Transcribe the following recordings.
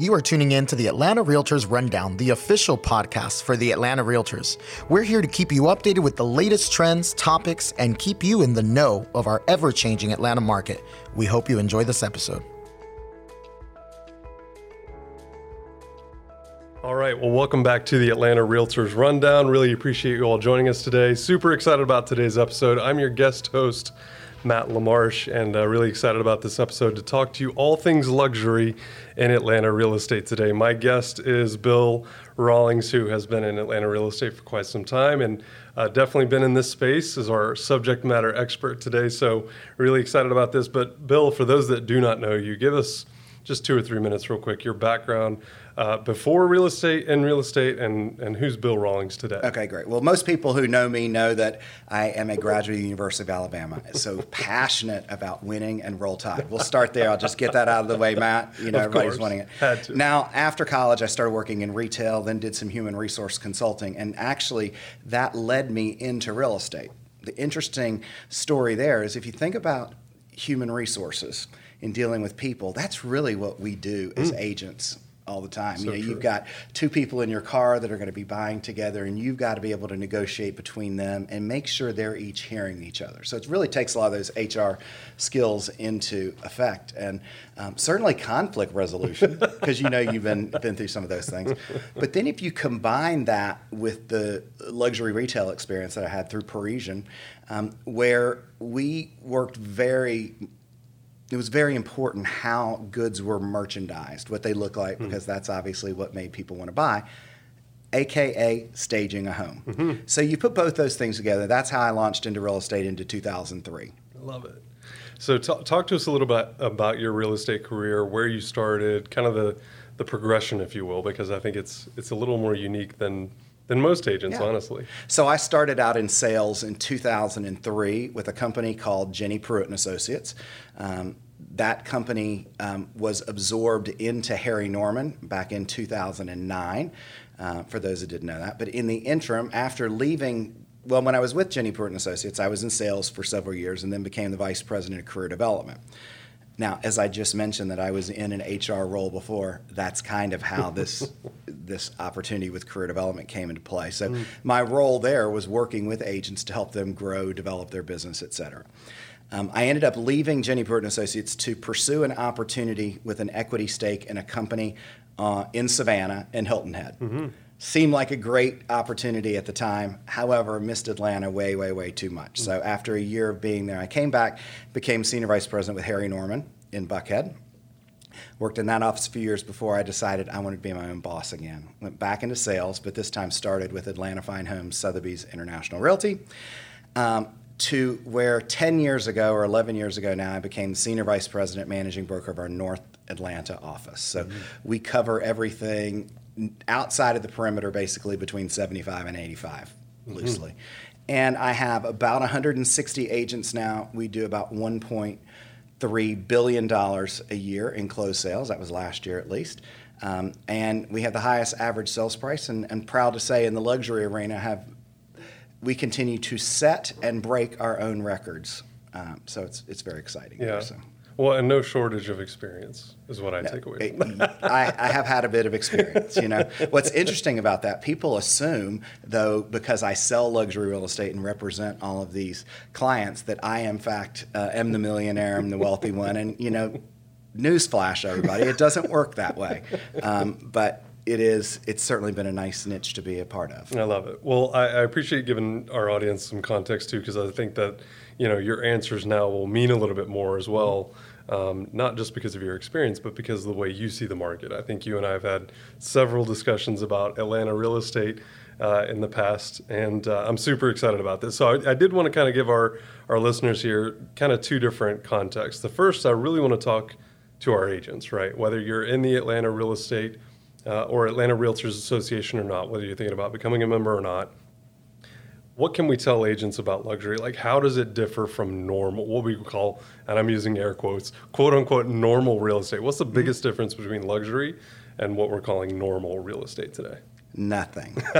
You are tuning in to the Atlanta Realtors Rundown, the official podcast for the Atlanta Realtors. We're here to keep you updated with the latest trends, topics, and keep you in the know of our ever changing Atlanta market. We hope you enjoy this episode. All right. Well, welcome back to the Atlanta Realtors Rundown. Really appreciate you all joining us today. Super excited about today's episode. I'm your guest host, Matt LaMarsh, and uh, really excited about this episode to talk to you all things luxury in Atlanta real estate today. My guest is Bill Rawlings, who has been in Atlanta real estate for quite some time and uh, definitely been in this space as our subject matter expert today. So, really excited about this. But, Bill, for those that do not know you, give us just two or three minutes, real quick, your background uh, before real estate and real estate, and, and who's Bill Rawlings today? Okay, great. Well, most people who know me know that I am a graduate of the University of Alabama. So passionate about winning and roll tide. We'll start there. I'll just get that out of the way, Matt. You know, Of everybody's course. wanting it. Now, after college, I started working in retail, then did some human resource consulting, and actually that led me into real estate. The interesting story there is if you think about human resources in dealing with people, that's really what we do as agents all the time. So you know, true. you've got two people in your car that are going to be buying together, and you've got to be able to negotiate between them and make sure they're each hearing each other. So it really takes a lot of those HR skills into effect, and um, certainly conflict resolution because you know you've been been through some of those things. But then if you combine that with the luxury retail experience that I had through Parisian, um, where we worked very it was very important how goods were merchandised, what they look like, hmm. because that's obviously what made people want to buy, aka staging a home. Mm-hmm. So you put both those things together. That's how I launched into real estate into 2003. I love it. So, t- talk to us a little bit about your real estate career, where you started, kind of the, the progression, if you will, because I think it's it's a little more unique than than most agents, Yeah. honestly. So I started out in sales in 2003 with a company called Jenny Pruitt and Associates. Um, that company um, was absorbed into Harry Norman back in 2009. Uh, for those that didn't know that, but in the interim, after leaving, well, when I was with Jenny Pruitt and Associates, I was in sales for several years and then became the vice president of career development. Now, as I just mentioned that I was in an HR role before, that's kind of how this this opportunity with career development came into play. So my role there was working with agents to help them grow, develop their business, et cetera. Um, I ended up leaving Jenny Pruitt and Associates to pursue an opportunity with an equity stake in a company uh, in Savannah and Hilton Head. Seemed like a great opportunity at the time. However, missed Atlanta way, way, way too much. So after a year of being there, I came back, became senior vice president with Harry Norman in Buckhead. Worked in that office a few years before I decided I wanted to be my own boss again. Went back into sales, but this time started with Atlanta Fine Homes, Sotheby's International Realty. Um, to where 10 years ago or 11 years ago now, I became senior vice president, managing broker of our North Atlanta office. So we cover everything outside of the perimeter, basically between 75 and 85, loosely. And I have about 160 agents now. We do about 1.3 billion dollars a year in closed sales. That was last year at least. Um, and we have the highest average sales price, and, and proud to say in the luxury arena have we continue to set and break our own records. Um, so it's it's very exciting. Yeah. so. Well, and no shortage of experience is what I take away. From that. I, I have had a bit of experience. You know, what's interesting about that, people assume, though, because I sell luxury real estate and represent all of these clients, that I, in fact, uh, am the millionaire, I'm the wealthy one, and you know, newsflash, everybody, it doesn't work that way. Um, but it is. It's certainly been a nice niche to be a part of. I love it. Well, I, I appreciate giving our audience some context too, because I think that you know your answers now will mean a little bit more as well. Um, not just because of your experience, but because of the way you see the market. I think you and I have had several discussions about Atlanta real estate uh, in the past, and uh, I'm super excited about this. So I, I did want to kind of give our our listeners here kind of two different contexts. The first, I really want to talk to our agents, right? Whether you're in the Atlanta real estate uh, or Atlanta Realtors Association or not, whether you're thinking about becoming a member or not, what can we tell agents about luxury? Like, how does it differ from normal, what we call, and I'm using air quotes, quote unquote, normal real estate? What's the biggest difference between luxury and what we're calling normal real estate today? Nothing.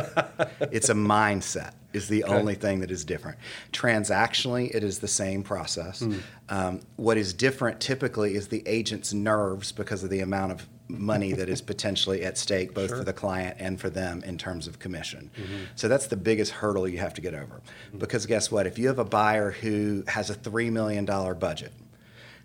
it's a mindset is the only thing that is different. Transactionally, it is the same process. Um, what is different typically is the agent's nerves because of the amount of money that is potentially at stake both Sure. for the client and for them in terms of commission. Mm-hmm. So that's the biggest hurdle you have to get over. Mm-hmm. Because guess what? If you have a buyer who has a $3 million budget,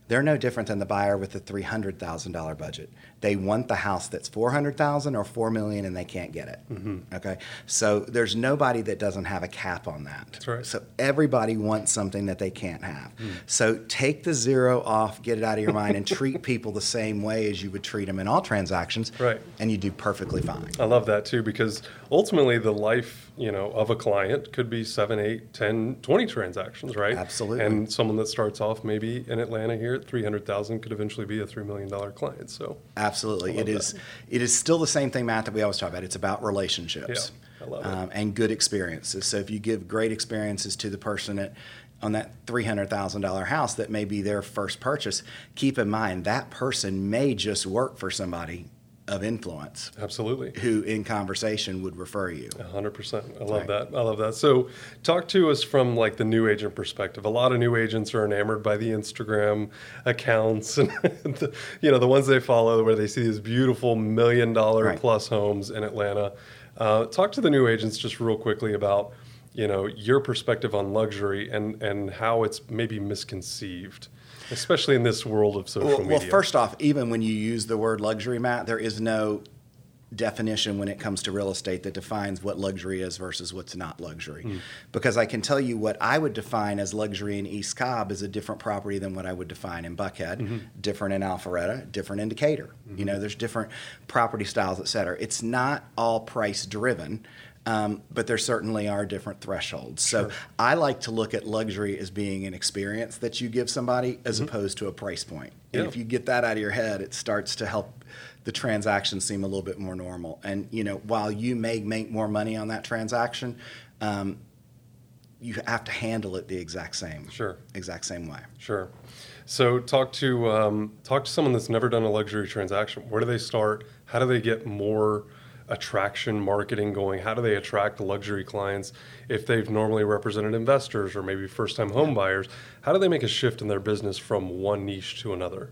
they're no different than the buyer with the $300,000 budget. They want the house that's 400,000 or 4 million and they can't get it. Mm-hmm. Okay? So there's nobody that doesn't have a cap on that. That's right. So everybody wants something that they can't have. Mm. So take the zero off, get it out of your mind and treat people the same way as you would treat them in all transactions Right. and you do perfectly fine. I love that too because ultimately the life, you know, of a client could be 7, 8, 10, 20 transactions, right? Absolutely. And someone that starts off maybe in Atlanta here at 300,000 could eventually be a 3 million dollar client. So Absolutely. It is that. it is still the same thing, Matt, that we always talk about. It's about relationships. Yeah, I love it. um, and good experiences. So if you give great experiences to the person at on that three hundred thousand dollar house that may be their first purchase, keep in mind that person may just work for somebody of influence absolutely. who in conversation would refer you. A hundred percent. I love Right. that. I love that. So, talk to us from like the new agent perspective. A lot of new agents are enamored by the Instagram accounts and the, you know the ones they follow, where they see these beautiful million dollar Right. plus homes in Atlanta. Uh, talk to the new agents just real quickly about you know your perspective on luxury and and how it's maybe misconceived, especially in this world of social Well, media. well, first off, even when you use the word luxury, Matt, there is no definition when it comes to real estate that defines what luxury is versus what's not luxury. Hmm. Because I can tell you what I would define as luxury in East Cobb is a different property than what I would define in Buckhead, mm-hmm. different in Alpharetta, different in Decatur. You mm-hmm. know, there's different property styles, et cetera. It's not all price driven. Um, but there certainly are different thresholds. So I like to look at luxury as being an experience that you give somebody as opposed to a price point. And if you get that out of your head, it starts to help the transaction seem a little bit more normal. And you know, while you may make more money on that transaction, um, you have to handle it the exact same, Sure. exact same way. Sure. So talk to um, talk to someone that's never done a luxury transaction. Where do they start? How do they get more attraction marketing going? How do they attract luxury clients if they've normally represented investors or maybe first time home buyers? How do they make a shift in their business from one niche to another?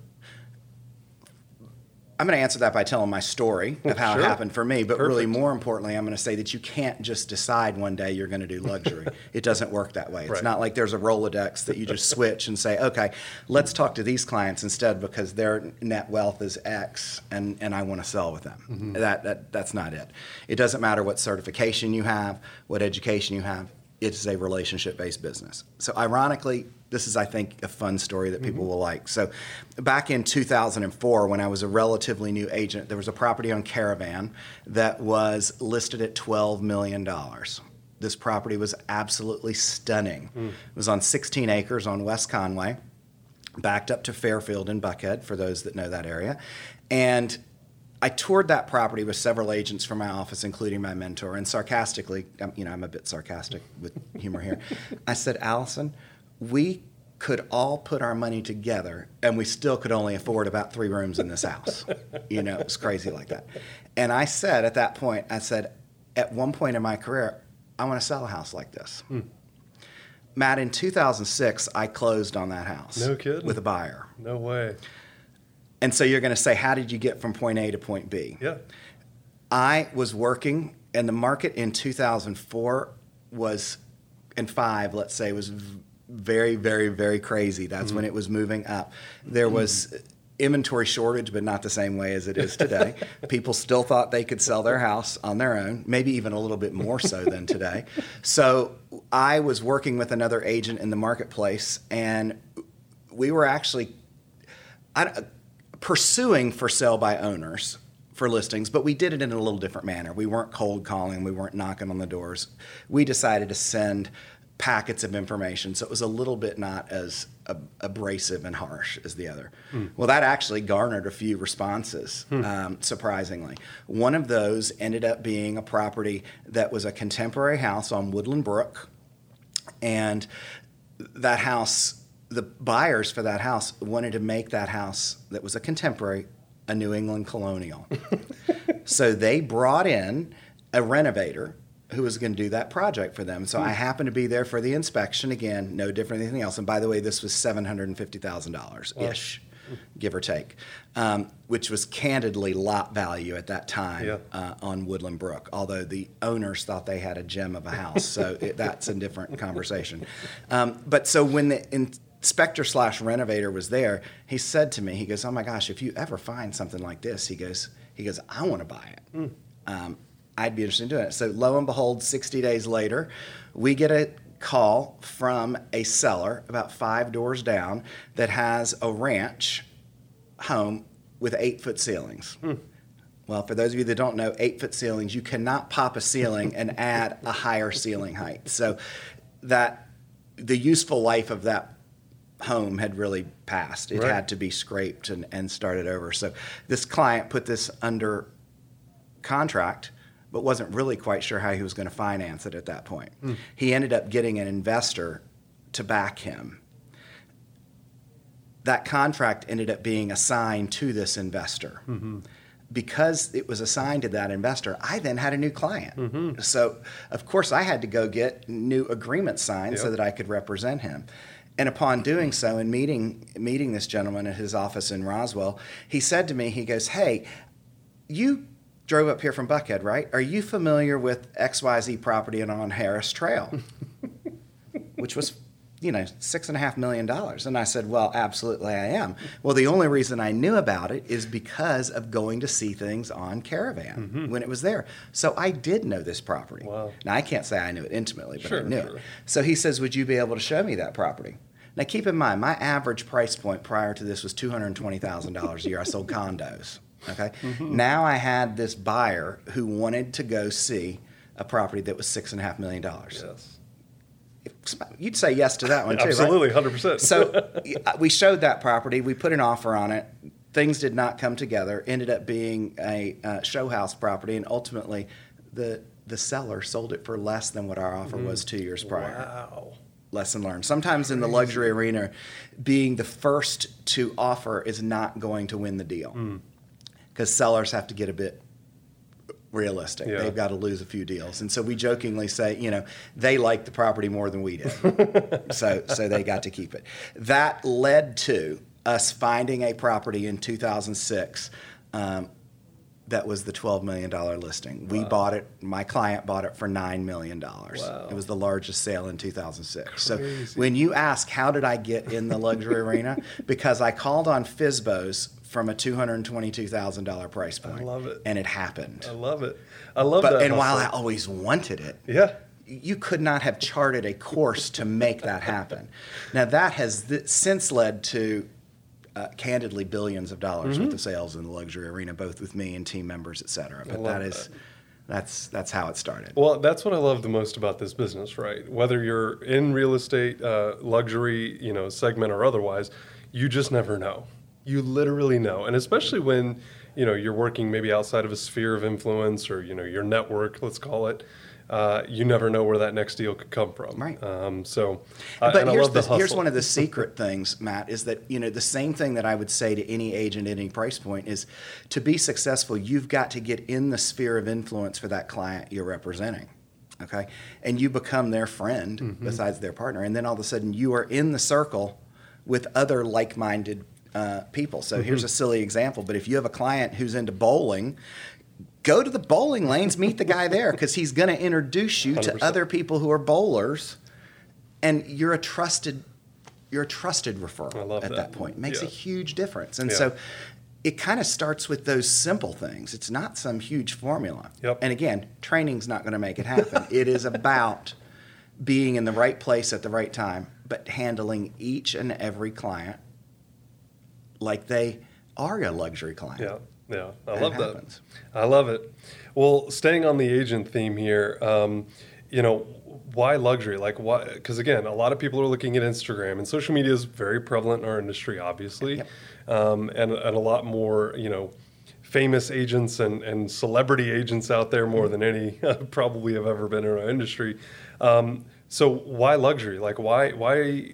I'm going to answer that by telling my story of how Sure. it happened for me. But really, more importantly, I'm going to say that you can't just decide one day you're going to do luxury. it doesn't work that way. It's Right. not like there's a Rolodex that you just switch and say, okay, let's talk to these clients instead because their net wealth is X and, and I want to sell with them. Mm-hmm. That, that, that's not it. It doesn't matter what certification you have, what education you have. It's a relationship based business. So, ironically, this is, I think, a fun story that people mm-hmm. will like. So, back in 2004, when I was a relatively new agent, there was a property on Caravan that was listed at $12 million. This property was absolutely stunning. Mm. It was on 16 acres on West Conway, backed up to Fairfield in Buckhead, for those that know that area. And I toured that property with several agents from my office, including my mentor, and sarcastically, you know, I'm a bit sarcastic with humor here. I said, Allison, we could all put our money together and we still could only afford about three rooms in this house. You know, it was crazy like that. And I said at that point, I said, at one point in my career, I want to sell a house like this. Hmm. Matt, in 2006, I closed on that house. No kidding. With a buyer. No way. And so you're going to say, how did you get from point A to point B? Yeah. I was working, and the market in 2004 was, and five, let's say, was very, very, very crazy. That's when mm. it was moving up. There mm. was inventory shortage, but not the same way as it is today. People still thought they could sell their house on their own, maybe even a little bit more so than today. So I was working with another agent in the marketplace, and we were actually I, pursuing for sale by owners for listings, but we did it in a little different manner. We weren't cold calling, we weren't knocking on the doors. We decided to send packets of information, so it was a little bit not as ab- abrasive and harsh as the other. Well, that actually garnered a few responses, um, surprisingly. One of those ended up being a property that was a contemporary house on Woodland Brook and that house the buyers for that house wanted to make that house that was a contemporary a new england colonial so they brought in a renovator who was going to do that project for them so i happened to be there for the inspection again no different than anything else and by the way this was $750000 ish give or take, um, which was candidly lot value at that time Yeah. uh, on Woodland Brook. Although the owners thought they had a gem of a house, so it, that's a different conversation. Um, but so when the inspector slash renovator was there, he said to me, he goes, "Oh my gosh, if you ever find something like this, he goes, he goes, I want to buy it." Um, I'd be interested in doing it. So lo and behold, 60 days later, we get a call from a seller about five doors down that has a ranch home with eight foot ceilings. Hmm. Well, for those of you that don't know, eight foot ceilings, you cannot pop a ceiling and add a higher ceiling height. So that the useful life of that home had really passed. It Right. had to be scraped and, and started over. So this client put this under contract, but wasn't really quite sure how he was going to finance it at that point. Hmm. He ended up getting an investor to back him. That contract ended up being assigned to this investor. Mm-hmm. Because it was assigned to that investor, I then had a new client. Mm-hmm. So, of course, I had to go get new agreements signed so that I could represent him. And upon doing so and meeting meeting this gentleman at his office in Roswell, he said to me, he goes, "Hey, you drove up here from Buckhead, right? Are you familiar with XYZ property and on Harris Trail? Which was, you know, six and a half million dollars. And I said, Well, absolutely I am. Well, the only reason I knew about it is because of going to see things on Caravan mm-hmm. when it was there. So I did know this property. Wow. Now I can't say I knew it intimately, but I knew sure. it. So he says, Would you be able to show me that property? Now keep in mind, my average price point prior to this was $220,000 a year. I sold condos. Okay. Mm-hmm. Now I had this buyer who wanted to go see a property that was six and a half million dollars. Yes. You'd say yes to that one too. Absolutely, 100%. So we showed that property. We put an offer on it. Things did not come together. Ended up being a uh, show house property, and ultimately, the the seller sold it for less than what our offer was two years prior. Wow. Lesson learned. Sometimes in the luxury arena, being the first to offer is not going to win the deal because sellers have to get a bit realistic. Yeah. They've got to lose a few deals, and so we jokingly say, you know, they like the property more than we did, so so they got to keep it. That led to us finding a property in 2006. Um, that was the $12 million listing. We bought it, my client bought it for $9 million. Wow. It was the largest sale in 2006. So when you ask, how did I get in the luxury arena? Because I called on FSBOs from a $222,000 price point. I love it. And it happened. I love it. I love it. But, that. and while I always wanted it, yeah. you could not have charted a course to make that happen. Now that has th- since led to, uh, candidly, billions of dollars Mm-hmm. worth of sales in the luxury arena, both with me and team members, et cetera. But that is, that. that's that's how it started. Well, that's what I love the most about this business, right? Whether you're in real estate, uh, luxury, you know, segment or otherwise, you just never know. You literally know, and especially when you know you're working maybe outside of a sphere of influence or you know your network, let's call it. Uh, you never know where that next deal could come from. Right. Um, so, uh, but here's, love the the, here's one of the secret things, Matt, is that you know the same thing that I would say to any agent at any price point is to be successful, you've got to get in the sphere of influence for that client you're representing. Okay, and you become their friend Mm-hmm. besides their partner, and then all of a sudden you are in the circle with other like-minded uh, people. So Mm-hmm. here's a silly example, but if you have a client who's into bowling. Go to the bowling lanes, meet the guy there because he's going to introduce you to 100%. other people who are bowlers and you're a trusted you're a trusted referral at that. that, point makes a huge difference and Yeah. so it kind of starts with those simple things it's not some huge formula Yep. and again training's not going to make it happen it is about being in the right place at the right time but handling each and every client like they are a luxury client Yeah, yeah, I That love happens. that. I love it. Well, staying on the agent theme here, um, you know, why luxury? Like, why? Because again, a lot of people are looking at Instagram, and social media is very prevalent in our industry, obviously, Yep. um, and and a lot more, you know. Famous agents and, and celebrity agents out there more than any probably have ever been in our industry. Um, so why luxury? Like why why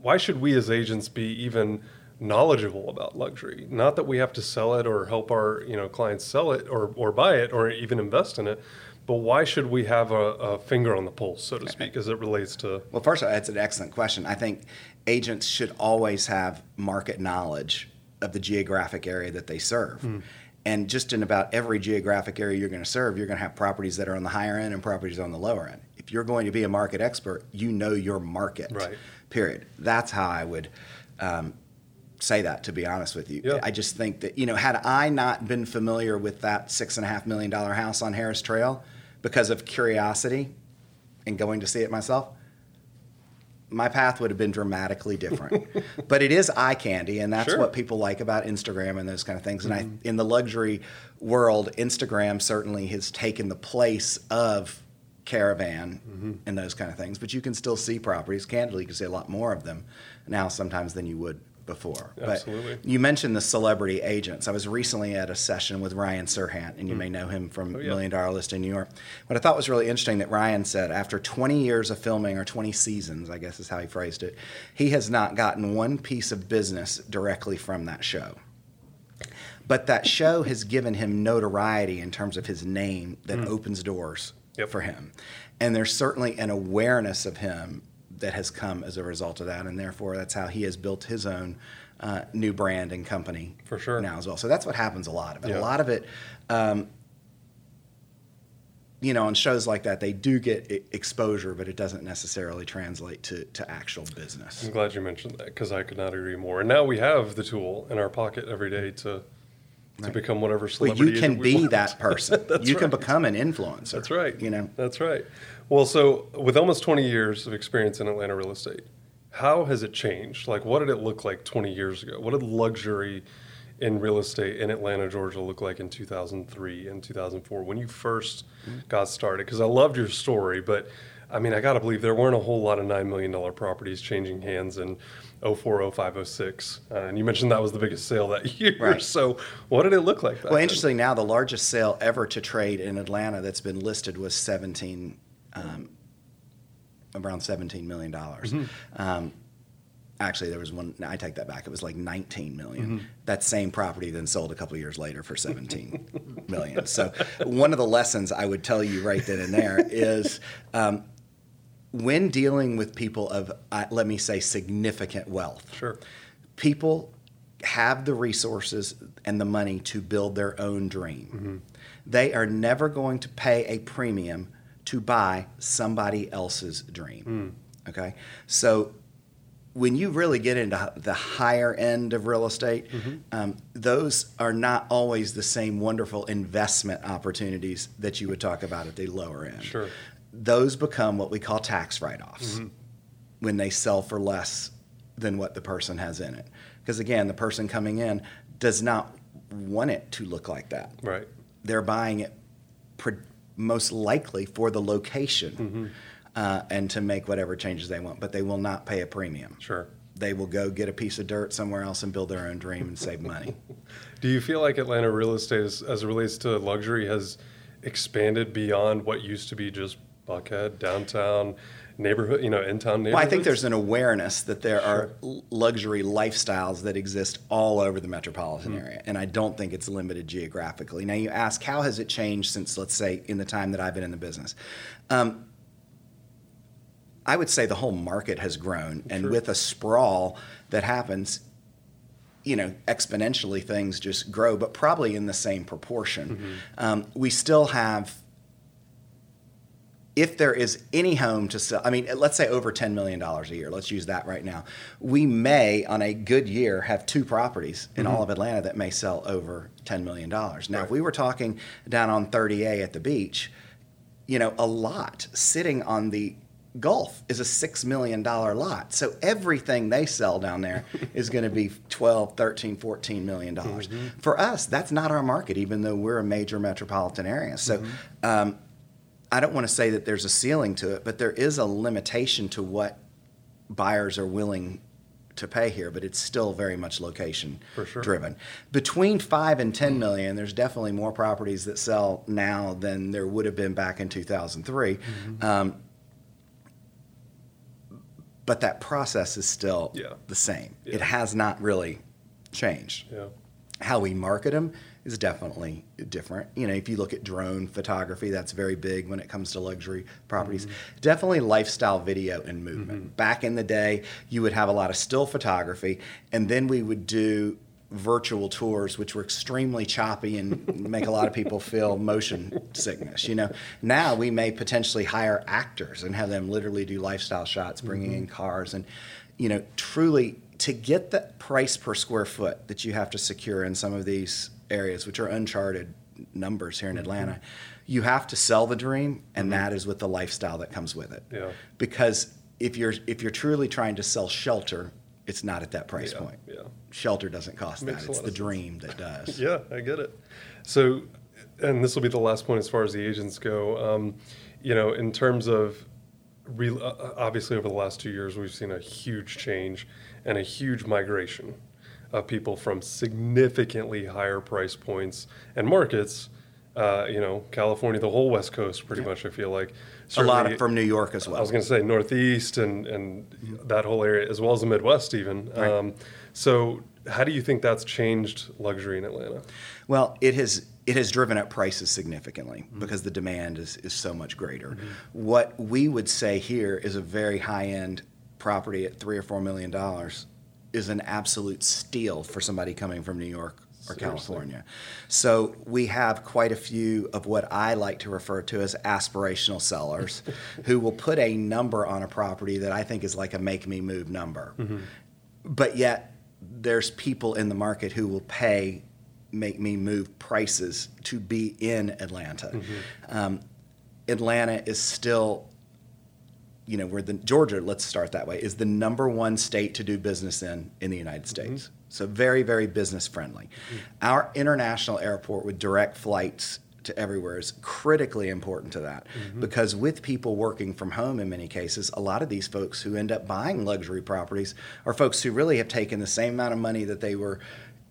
why should we as agents be even knowledgeable about luxury? Not that we have to sell it or help our you know clients sell it or, or buy it or even invest in it, but why should we have a, a finger on the pulse, so to speak, as it relates to Well, first of all, that's an excellent question. I think agents should always have market knowledge of the geographic area that they serve. Hmm. And just in about every geographic area you're going to serve, you're going to have properties that are on the higher end and properties on the lower end. If you're going to be a market expert, you know your market. Right. Period. That's how I would um, say that. To be honest with you, Yeah. I just think that you know, had I not been familiar with that six and a half million dollar house on Harris Trail because of curiosity and going to see it myself, my path would have been dramatically different. but it is eye candy, and that's Sure. what people like about Instagram and those kind of things. And I, mm-hmm. in the luxury world, Instagram certainly has taken the place of caravan mm-hmm. and those kind of things. But you can still see properties. Candidly, you can see a lot more of them now sometimes than you would before. Absolutely. But you mentioned the celebrity agents. I was recently at a session with Ryan Serhant, and you hmm. may know him from Oh, yeah. Million Dollar Listing New York. What I thought was really interesting that Ryan said after 20 years of filming, or 20 seasons, I guess is how he phrased it, he has not gotten one piece of business directly from that show. But that show has given him notoriety in terms of his name that hmm. opens doors. Yep. for him. And there's certainly an awareness of him that has come as a result of that. And therefore, that's how he has built his own uh, new brand and company For sure. now as well. So that's what happens a lot of it. Yeah. A lot of it, um, you know, on shows like that, they do get e- exposure, but it doesn't necessarily translate to, to actual business. I'm glad you mentioned that because I could not agree more. And now we have the tool in our pocket every day to to become whatever Well, celebrity you can be want. that person. That's you can become an influencer. That's right. You know, That's right. Well, so with almost 20 years of experience in Atlanta real estate, how has it changed? Like, what did it look like 20 years ago? What did luxury in real estate in Atlanta, Georgia look like in 2003 and 2004 when you 1st mm-hmm. got started? Because I loved your story, but I mean, I got to believe there weren't a whole lot of $9 million properties changing hands in 04, 05, 06. Uh, and you mentioned that was the biggest sale that year. Right. So, what did it look like Well, interestingly, now the largest sale ever to trade in Atlanta that's been listed was 17, um, around 17 million dollars. Mm-hmm. Um, actually, there was one. I take that back. It was like 19 million. Mm-hmm. That same property then sold a couple years later for 17 million. So, one of the lessons I would tell you right then and there is. Um, when dealing with people of, uh, let me say, significant wealth, Sure. people have the resources and the money to build their own dream. They are never going to pay a premium to buy somebody else's dream. Okay? So when you really get into the higher end of real estate, um, those are not always the same wonderful investment opportunities that you would talk about at the lower end. Sure. Those become what we call tax write offs when they sell for less than what the person has in it. Because again, the person coming in does not want it to look like that. Right. They're buying it pre- most likely for the location Mm-hmm. uh, and to make whatever changes they want, but they will not pay a premium. Sure. They will go get a piece of dirt somewhere else and build their own dream and save money. Do you feel like Atlanta real estate, as, as it relates to luxury, has expanded beyond what used to be just Buckhead, downtown, neighborhood, you know, in town neighborhoods? Well, I think there's an awareness that there are luxury lifestyles that exist all over the metropolitan Mm-hmm. area, and I don't think it's limited geographically. Now, you ask, how has it changed since, let's say, in the time that I've been in the business? Um, I would say the whole market has grown, and Sure. with a sprawl that happens, you know, exponentially things just grow, but probably in the same proportion. Mm-hmm. Um, we still have if there is any home to sell, I mean, let's say over $10 million a year, let's use that right now. We may, on a good year, have two properties in mm-hmm. all of Atlanta that may sell over $10 million. Now, if we were talking down on 30A at the beach, you know, a lot sitting on the Gulf is a $6 million lot. So everything they sell down there is going to be 12, 13, 14 million dollars. Mm-hmm. For us, that's not our market, even though we're a major metropolitan area. So, mm-hmm. um, I don't want to say that there's a ceiling to it, but there is a limitation to what buyers are willing to pay here, but it's still very much location For sure. driven. Between five and 10 million, there's definitely more properties that sell now than there would have been back in 2003. Mm-hmm. Um, but that process is still Yeah. the same. Yeah. It has not really changed Yeah. how we market them is definitely different. You know, if you look at drone photography, that's very big when it comes to luxury properties. Mm-hmm. Definitely lifestyle video and movement. Mm-hmm. Back in the day, you would have a lot of still photography, and then we would do virtual tours, which were extremely choppy and make a lot of people feel motion sickness. You know, now we may potentially hire actors and have them literally do lifestyle shots, bringing mm-hmm. in cars, and you know, truly to get the price per square foot that you have to secure in some of these areas, which are uncharted numbers here in Atlanta, you have to sell the dream, and that is with the lifestyle that comes with it. Yeah. Because if you're if you're truly trying to sell shelter, it's not at that price Yeah, point. yeah. Shelter doesn't cost Makes that. It's the dream that does. Yeah, I get it. So, and this will be the last point as far as the agents go. Um, you know, in terms of re- uh, obviously over the last two years, we've seen a huge change and a huge migration of people from significantly higher price points and markets. Uh, you know, California, the whole West Coast, pretty much. I feel like A lot of, from New York as well. I was going to say Northeast and, and that whole area, as well as the Midwest, even. Right. Um, so, how do you think that's changed luxury in Atlanta? Well, it has it has driven up prices significantly Mm-hmm. because the demand is, is so much greater. What we would say here is a very high end property at three or four million dollars is an absolute steal for somebody coming from New York or Seriously. California. So we have quite a few of what I like to refer to as aspirational sellers who will put a number on a property that I think is like a make me move number. But yet there's people in the market who will pay make me move prices to be in Atlanta. Um, Atlanta is still you know, we're the Georgia, let's start that way, is the number one state to do business in in the United mm-hmm. States. So very, very business friendly. Mm-hmm. Our international airport with direct flights to everywhere is critically important to that mm-hmm. because with people working from home in many cases, a lot of these folks who end up buying luxury properties are folks who really have taken the same amount of money that they were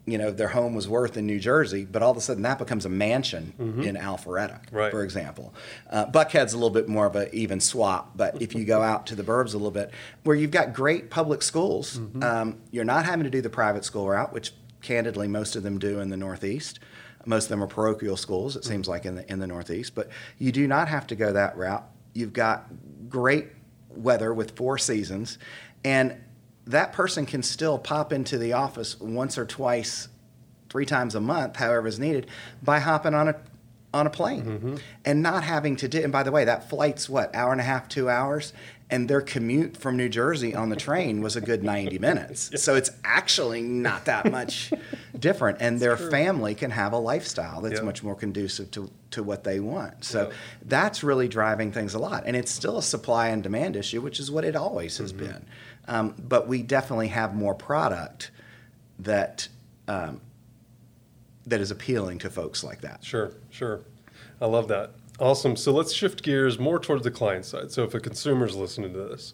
you know their home was worth in New Jersey, but all of a sudden that becomes a mansion in Alpharetta, Right. for example. Uh, Buckhead's a little bit more of an even swap, but if you go out to the burbs a little bit, where you've got great public schools, um, you're not having to do the private school route, which candidly most of them do in the Northeast. Most of them are parochial schools, it seems like in the in the Northeast, but you do not have to go that route. You've got great weather with four seasons, and that person can still pop into the office once or twice three times a month, however is needed, by hopping on a on a plane mm-hmm. and not having to do. And by the way, that flight's what hour and a half, two hours, and their commute from New Jersey on the train was a good ninety minutes. So it's actually not that much different, and their family can have a lifestyle that's Yeah. much more conducive to to what they want. So Yeah. that's really driving things a lot, and it's still a supply and demand issue, which is what it always has mm-hmm. been. Um, but we definitely have more product that um, that is appealing to folks like that. Sure, sure. I love that. Awesome. So let's shift gears more towards the client side. So if a consumer's listening to this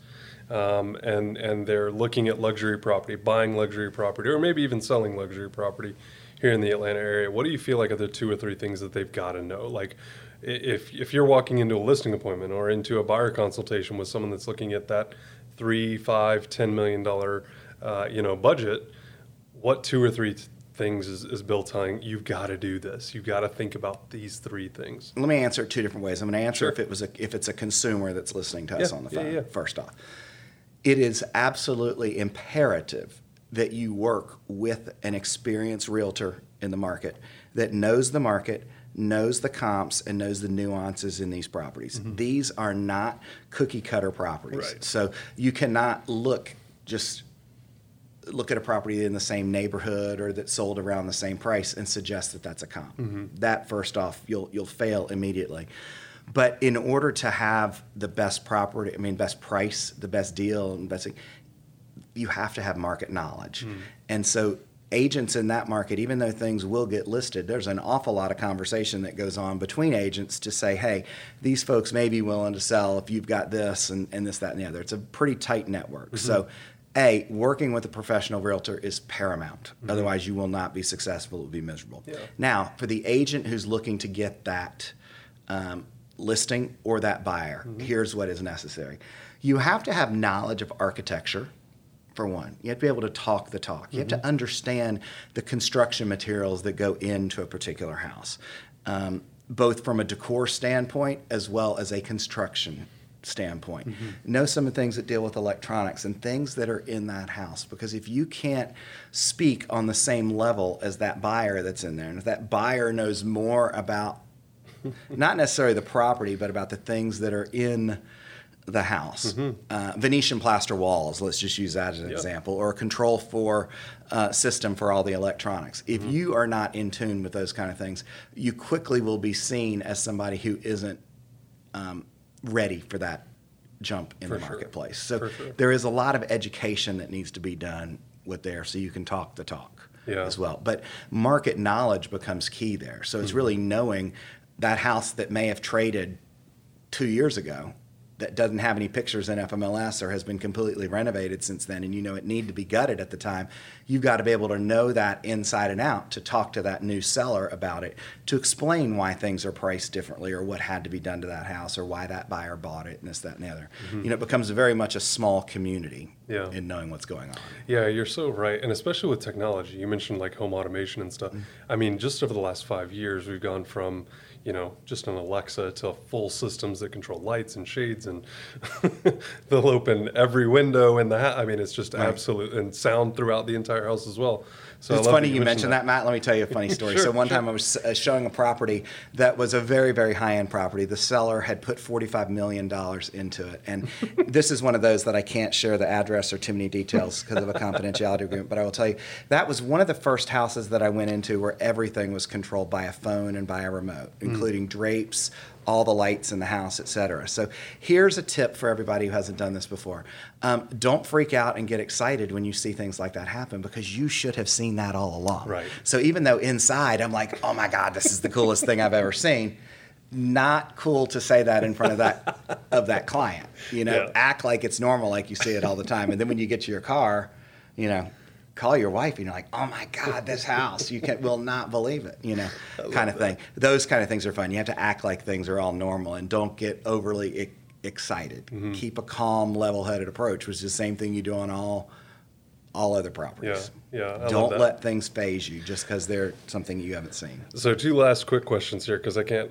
um, and and they're looking at luxury property, buying luxury property, or maybe even selling luxury property here in the Atlanta area, what do you feel like are the two or three things that they've got to know? Like if if you're walking into a listing appointment or into a buyer consultation with someone that's looking at that three, five, ten million dollar uh, you know budget, what two or three things is, is Bill telling you've got to do this? You've got to think about these three things. Let me answer it two different ways. I'm going to answer Sure. if it was a, if it's a consumer that's listening to us Yeah, on the yeah, phone. yeah. First off, it is absolutely imperative that you work with an experienced realtor in the market that knows the market, knows the comps, and knows the nuances in these properties. These are not cookie cutter properties. Mm-hmm. Right. So you cannot look just look at a property in the same neighborhood or that sold around the same price and suggest that that's a comp. That first off, you'll you'll fail immediately. But in order to have the best property, I mean best price, the best deal, and best, you have to have market knowledge. And so agents in that market, even though things will get listed, there's an awful lot of conversation that goes on between agents to say, hey, these folks may be willing to sell if you've got this and, and this, that, and the other. It's a pretty tight network. So mm-hmm. a, working with a professional realtor is paramount. Mm-hmm. Otherwise, you will not be successful. It will be miserable. Yeah. Now, for the agent who's looking to get that um, listing or that buyer, mm-hmm. here's what is necessary. You have to have knowledge of architecture, for one. You have to be able to talk the talk. You have to understand the construction materials that go into a particular house, um, both from a decor standpoint as well as a construction standpoint. Know some of the things that deal with electronics and things that are in that house. Because if you can't speak on the same level as that buyer that's in there, and if that buyer knows more about not necessarily the property, but about the things that are in the house. Uh, Venetian plaster walls, let's just use that as an Yeah. example, or a control for uh, system for all the electronics. If you are not in tune with those kind of things, you quickly will be seen as somebody who isn't um, ready for that jump in For the sure. marketplace. So sure. there is a lot of education that needs to be done with there so you can talk the talk Yeah. as well. But market knowledge becomes key there. So Mm-hmm. it's really knowing that house that may have traded two years ago that doesn't have any pictures in FMLS or has been completely renovated since then, and you know it needed to be gutted at the time, you've got to be able to know that inside and out to talk to that new seller about it, to explain why things are priced differently or what had to be done to that house or why that buyer bought it and this, that, and the other. Mm-hmm. You know, it becomes very much a small community Yeah. in knowing what's going on. Yeah, you're so right. And especially with technology, you mentioned like home automation and stuff. Mm-hmm. I mean, just over the last five years, we've gone from, you know, just an Alexa to full systems that control lights and shades and they'll open every window in the house. I mean, it's just absolute and sound throughout the entire house as well. So it's funny that you mentioned that. Matt. Let me tell you a funny story. Sure, so one sure. time I was uh, showing a property that was a very, very high-end property. The seller had put forty-five million dollars into it, and this is one of those that I can't share the address or too many details because of a confidentiality agreement. But I will tell you that was one of the first houses that I went into where everything was controlled by a phone and by a remote, Hmm. including drapes. All the lights in the house, et cetera. So here's a tip for everybody who hasn't done this before: um, don't freak out and get excited when you see things like that happen because you should have seen that all along. Right. So even though inside I'm like, oh my God, this is the coolest thing I've ever seen, not cool to say that in front of that of that client. You know, Yeah. act like it's normal, like you see it all the time. And then when you get to your car, you know, call your wife and you're like, oh my God, this house, you can will not believe it, you know, kind of thing. Those kind of things are fun. You have to act like things are all normal and don't get overly excited. Mm-hmm. Keep a calm, level-headed approach, which is the same thing you do on all all other properties. Yeah, yeah, I Don't that. let things faze you just because they're something you haven't seen. So two last quick questions here because I can't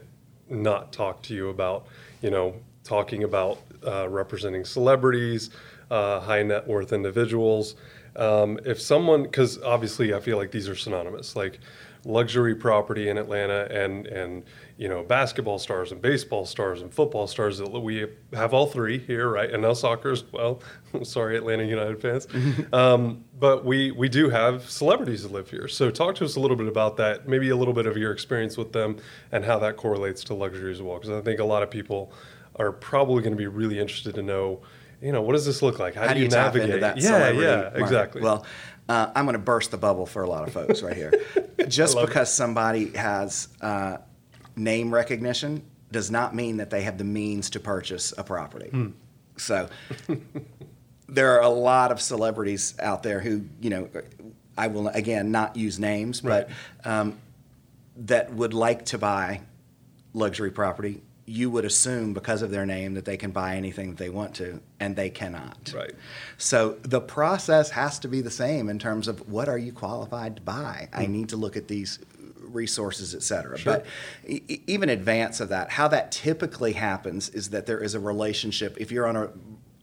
not talk to you about you know talking about uh, representing celebrities, uh, high net worth individuals. Um, if someone, because obviously I feel like these are synonymous, like luxury property in Atlanta and and you know basketball stars and baseball stars and football stars that we have all three here, right? And now soccer as well. Sorry, Atlanta United fans. um, but we we do have celebrities that live here. So talk to us a little bit about that. Maybe a little bit of your experience with them and how that correlates to luxury as well. Because I think a lot of people are probably going to be really interested to know. You know, what does this look like? How, How do you navigate? that yeah, yeah, market? exactly. Well, uh, I'm going to burst the bubble for a lot of folks right here. Just because somebody has uh, name recognition does not mean that they have the means to purchase a property. Hmm. So there are a lot of celebrities out there who, you know, I will again not use names, but um, that would like to buy luxury property. You would assume because of their name that they can buy anything that they want to, and they cannot. Right. So the process has to be the same in terms of what are you qualified to buy. I mm-hmm. need to look at these resources, et cetera. Sure. But e- even advance of that, how that typically happens is that there is a relationship. If you're on a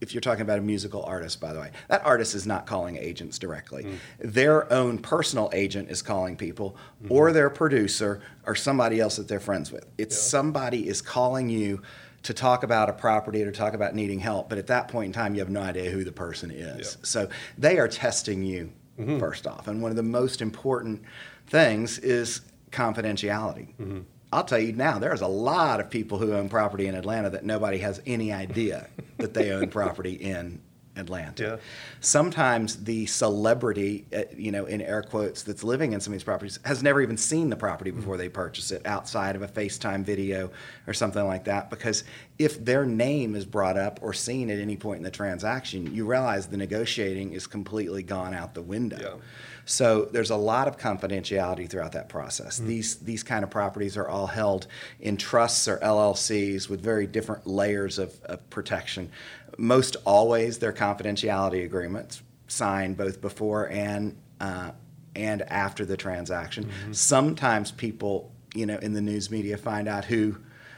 if you're talking about a musical artist, by the way, that artist is not calling agents directly. Mm. Their own personal agent is calling people, mm-hmm. or their producer, or somebody else that they're friends with. It's somebody is calling you to talk about a property or talk about needing help, but at that point in time, you have no idea who the person is. Yeah. So they are testing you mm-hmm. first off, and one of the most important things is confidentiality. Mm-hmm. I'll tell you now, there's a lot of people who own property in Atlanta that nobody has any idea that they own property in Atlanta. Yeah. Sometimes the celebrity, uh, you know, in air quotes, that's living in some of these properties has never even seen the property before they purchase it outside of a FaceTime video or something like that. Because if their name is brought up or seen at any point in the transaction, you realize the negotiating is completely gone out the window. Yeah. So there's a lot of confidentiality throughout that process. These these kind of properties are all held in trusts or LLCs with very different layers of, of protection. Most always, they're confidentiality agreements signed both before and uh, and after the transaction. Sometimes people, you know, in the news media find out who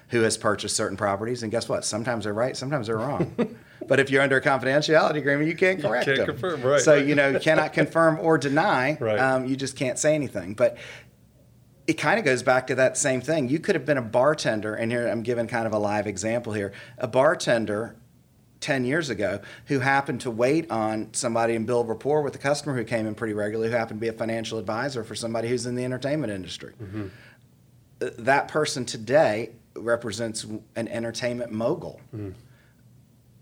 who has purchased certain properties, and guess what? Sometimes they're right, sometimes they're wrong. but if you're under a confidentiality agreement, you can't correct can't them. confirm, right, So right. you know you cannot confirm or deny. Right. Um, you just can't say anything. But it kind of goes back to that same thing. You could have been a bartender, and here I'm giving kind of a live example here. A bartender 10 years ago who happened to wait on somebody and build rapport with a customer who came in pretty regularly, who happened to be a financial advisor for somebody who's in the entertainment industry. Uh, That person today represents an entertainment mogul.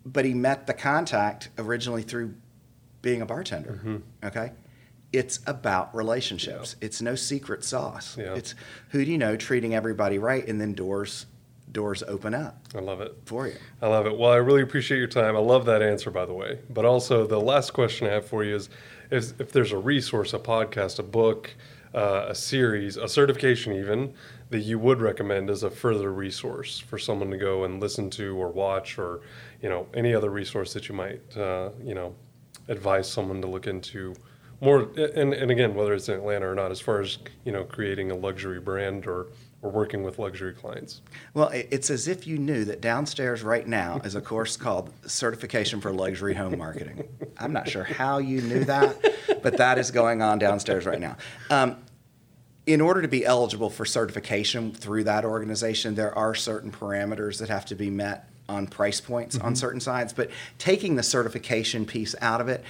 But he met the contact originally through being a bartender. Okay? It's about relationships. It's no secret sauce. Yeah. It's who do you know treating everybody right and then doors doors open up I love it. for you. I love it. Well, I really appreciate your time. I love that answer, by the way. But also, the last question I have for you is, is if there's a resource, a podcast, a book, uh, a series, a certification, even that you would recommend as a further resource for someone to go and listen to or watch, or you know any other resource that you might uh, you know advise someone to look into more. And, and again, whether it's in Atlanta or not, as far as you know, creating a luxury brand or or working with luxury clients. Well, it's as if you knew that downstairs right now is a course called Certification for Luxury Home Marketing. I'm not sure how you knew that, but that is going on downstairs right now. Um, in order to be eligible for certification through that organization, there are certain parameters that have to be met on price points on certain sides. But taking the certification piece out of it,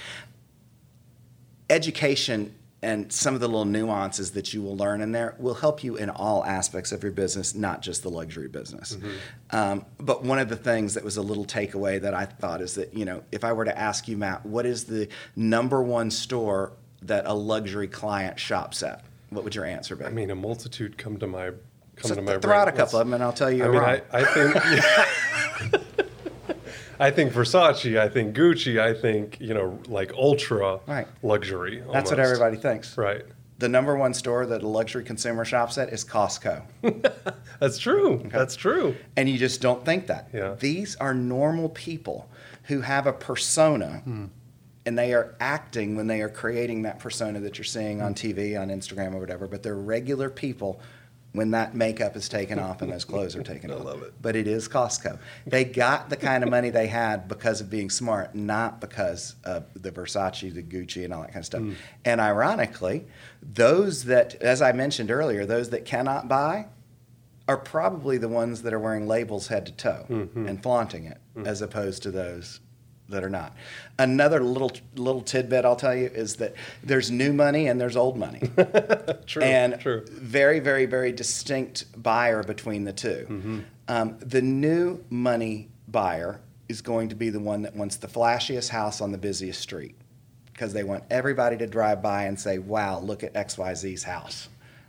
education and some of the little nuances that you will learn in there will help you in all aspects of your business, not just the luxury business. Um, but one of the things that was a little takeaway that I thought is that, you know, if I were to ask you, Matt, what is the number one store that a luxury client shops at? What would your answer be? I mean, a multitude come to my come So to my throw brain. out a couple of them and I'll tell you I mean. I, I think I think Versace, I think Gucci, I think you know like ultra Right. luxury. That's what everybody thinks. Right. The number one store that a luxury consumer shops at is Costco. That's true. That's true. And you just don't think that. Yeah. These are normal people who have a persona hmm. And they are acting when they are creating that persona that you're seeing on TV, on Instagram, or whatever. But they're regular people when that makeup is taken off and those clothes are taken I off. love it. But it is Costco. They got the kind of money they had because of being smart, not because of the Versace, the Gucci, and all that kind of stuff. Mm. And ironically, those that, as I mentioned earlier, those that cannot buy are probably the ones that are wearing labels head to toe mm-hmm. and flaunting it, mm. as opposed to those that are not. Another little little tidbit I'll tell you is that there's new money and there's old money, True. and true. very very very distinct buyer between the 2 Um, the new money buyer is going to be the one that wants the flashiest house on the busiest street because they want everybody to drive by and say, "Wow, look at XYZ's house.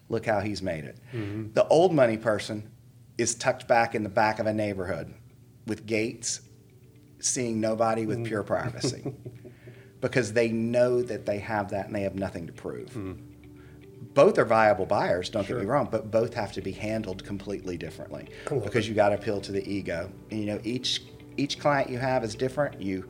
Look how he's made it." The old money person is tucked back in the back of a neighborhood with gates, seeing nobody with pure privacy because they know that they have that and they have nothing to prove. Both are viable buyers, don't get me wrong, but both have to be handled completely differently because you got to appeal to the ego. And, you know, each each client you have is different. You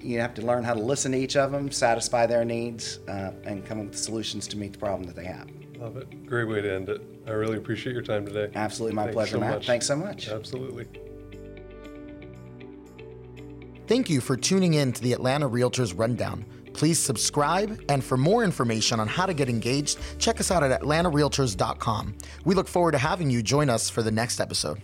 you have to learn how to listen to each of them, satisfy their needs, uh, and come up with solutions to meet the problem that they have. Love it. Great way to end it. I really appreciate your time today. Absolutely, my Thanks pleasure, so Matt. much. Thanks so much. Absolutely. Thank you for tuning in to the Atlanta Realtors Rundown. Please subscribe, and for more information on how to get engaged, check us out at atlantarealtors.com. We look forward to having you join us for the next episode.